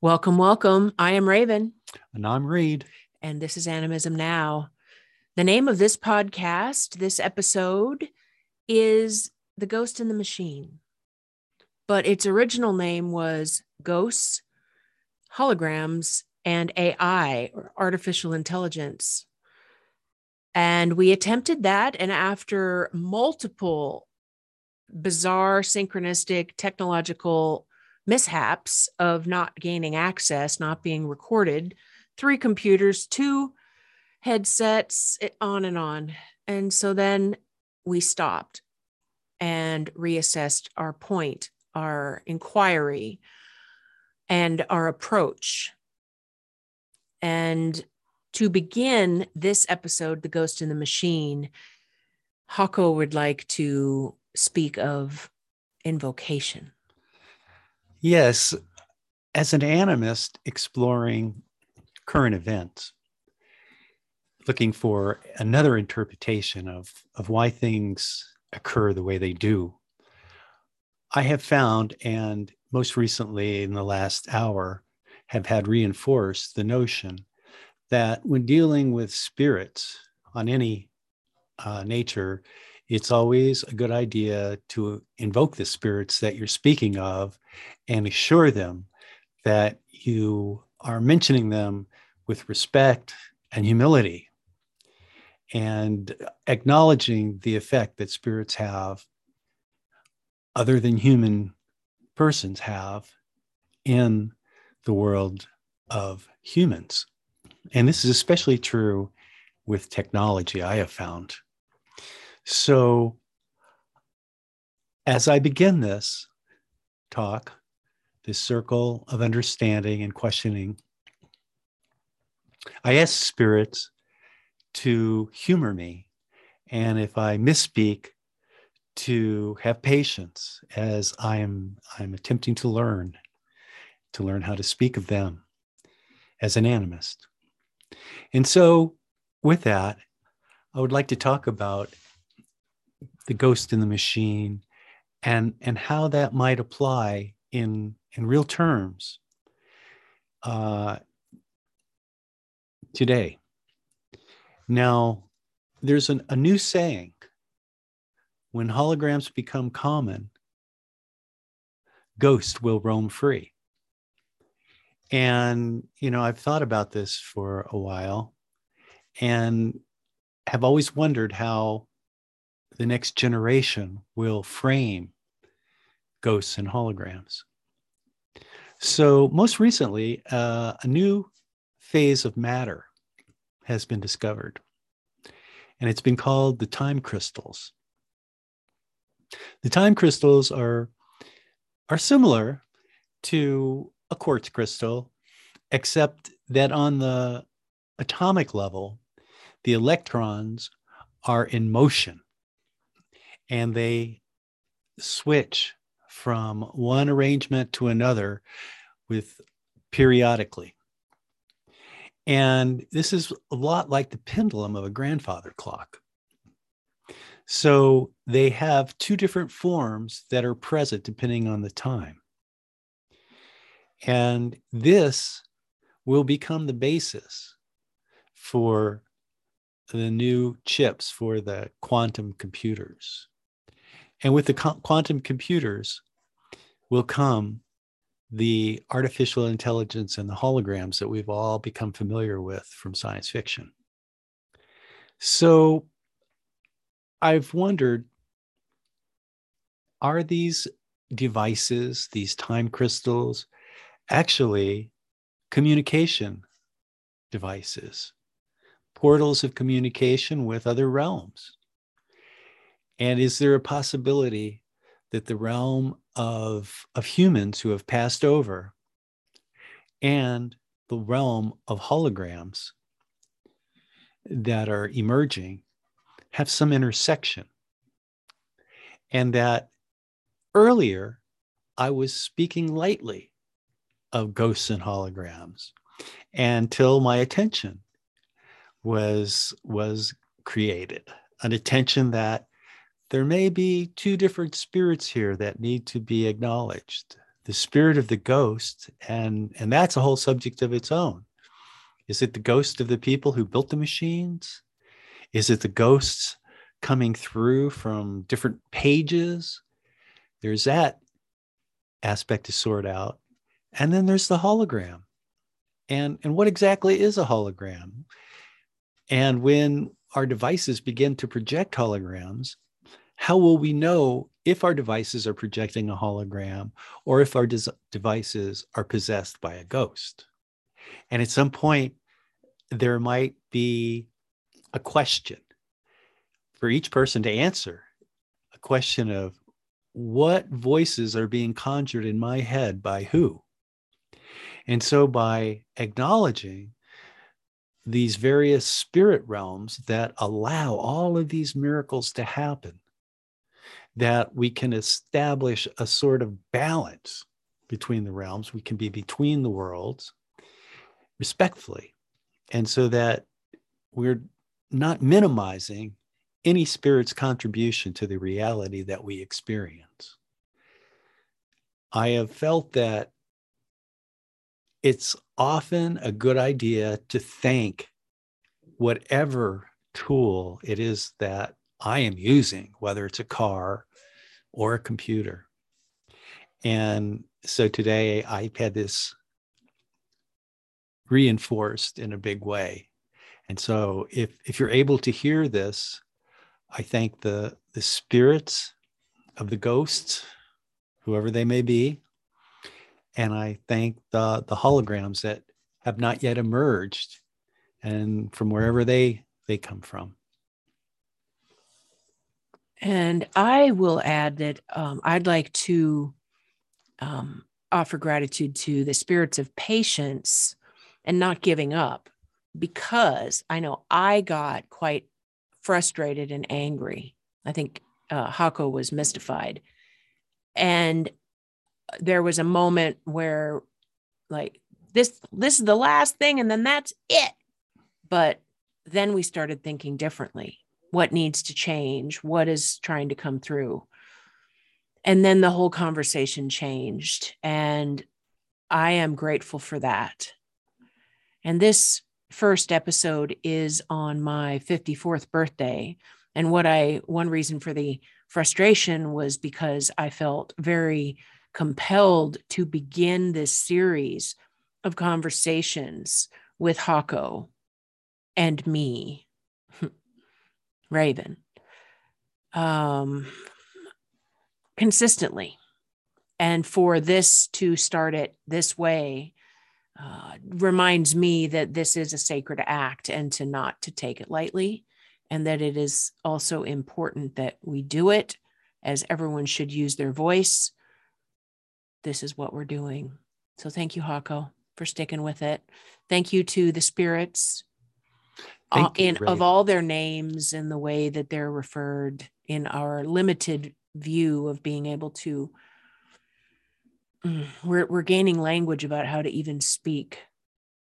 Welcome, welcome. I am Raven. And I'm Reed. And this is Animism Now. The name of this podcast, this episode, is The Ghost in the Machine. But its original name was Ghosts, Holograms, and AI, or Artificial Intelligence. And we attempted that. And after multiple bizarre, synchronistic, technological mishaps of not gaining access, not being recorded, three computers, two headsets, on and on. And so then we stopped and reassessed our point, our inquiry, and our approach. And to begin this episode, The Ghost in the Machine, Hako would like to speak of invocation. Yes, as an animist exploring current events, looking for another interpretation of, of why things occur the way they do, I have found, and most recently in the last hour, have had reinforced the notion that when dealing with spirits on any uh, nature, it's always a good idea to invoke the spirits that you're speaking of and assure them that you are mentioning them with respect and humility and acknowledging the effect that spirits have other than human persons have in the world of humans. And this is especially true with technology, I have found. So, as I begin this talk, this circle of understanding and questioning, I ask spirits to humor me. And if I misspeak, to have patience as I am I'm attempting to learn, to learn how to speak of them as an animist. And so, with that, I would like to talk about the ghost in the machine and and how that might apply in in real terms uh, today. Now there's an, a new saying when holograms become common ghosts will roam free. And you know i've thought about this for a while and have always wondered how the next generation will frame ghosts and holograms. So, most recently, uh, a new phase of matter has been discovered, and it's been called the time crystals. The time crystals are, are similar to a quartz crystal, except that on the atomic level, the electrons are in motion and they switch from one arrangement to another with periodically. And this is a lot like the pendulum of a grandfather clock. So they have two different forms that are present depending on the time. And this will become the basis for the new chips for the quantum computers. And with the quantum computers will come the artificial intelligence and the holograms that we've all become familiar with from science fiction. So I've wondered are these devices, these time crystals, actually communication devices, portals of communication with other realms? And is there a possibility that the realm of, of humans who have passed over and the realm of holograms that are emerging have some intersection? And that earlier I was speaking lightly of ghosts and holograms until my attention was was created an attention that there may be two different spirits here that need to be acknowledged. the spirit of the ghost, and and that's a whole subject of its own. Is it the ghost of the people who built the machines? Is it the ghosts coming through from different pages? There's that aspect to sort out. And then there's the hologram. And, and what exactly is a hologram? And when our devices begin to project holograms, how will we know if our devices are projecting a hologram or if our des- devices are possessed by a ghost? And at some point, there might be a question for each person to answer a question of what voices are being conjured in my head by who? And so by acknowledging these various spirit realms that allow all of these miracles to happen, that we can establish a sort of balance between the realms. We can be between the worlds respectfully. And so that we're not minimizing any spirit's contribution to the reality that we experience. I have felt that it's often a good idea to thank whatever tool it is that I am using, whether it's a car or a computer. And so today I've had this reinforced in a big way. And so if if you're able to hear this, I thank the the spirits of the ghosts, whoever they may be, and I thank the the holograms that have not yet emerged, and from wherever they they come from. And I will add that um, I'd like to um, offer gratitude to the spirits of patience and not giving up because I know I got quite frustrated and angry. I think uh, Hako was mystified. And there was a moment where, like, this this is the last thing and then that's it but then we started thinking differently what needs to change what is trying to come through. And then the whole conversation changed and i am grateful for that. And this first episode is on my 54th birthday. And what I, one reason for the frustration was because I felt very compelled to begin this series of conversations with Hako and me, Raven, um, consistently. And for this to start it this way uh, reminds me that this is a sacred act and to not to take it lightly and that it is also important that we do it as everyone should use their voice. This is what we're doing. So thank you hako for sticking with it. Thank you to the spirits uh, in of all their names and the way that they're referred in our limited view of being able to Mm, we're we're gaining language about how to even speak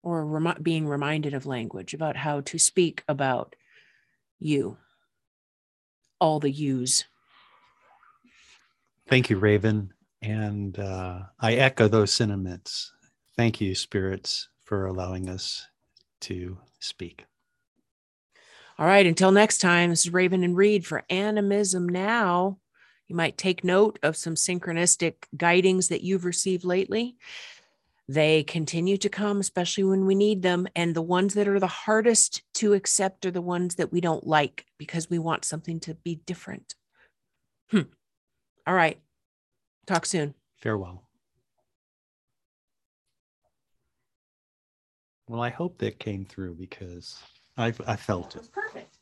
or rem- being reminded of language about how to speak about you all the yous. Thank you raven. And uh, i echo those sentiments. Thank you spirits for allowing us to speak all right until next time this is raven and reed for animism now you might take note of some synchronistic guidings that you've received lately. They continue to come, especially when we need them. And the ones that are the hardest to accept are the ones that we don't like because we want something to be different. Hmm. All right. Talk soon. Farewell. Well, I hope that came through because I, I felt it. Perfect.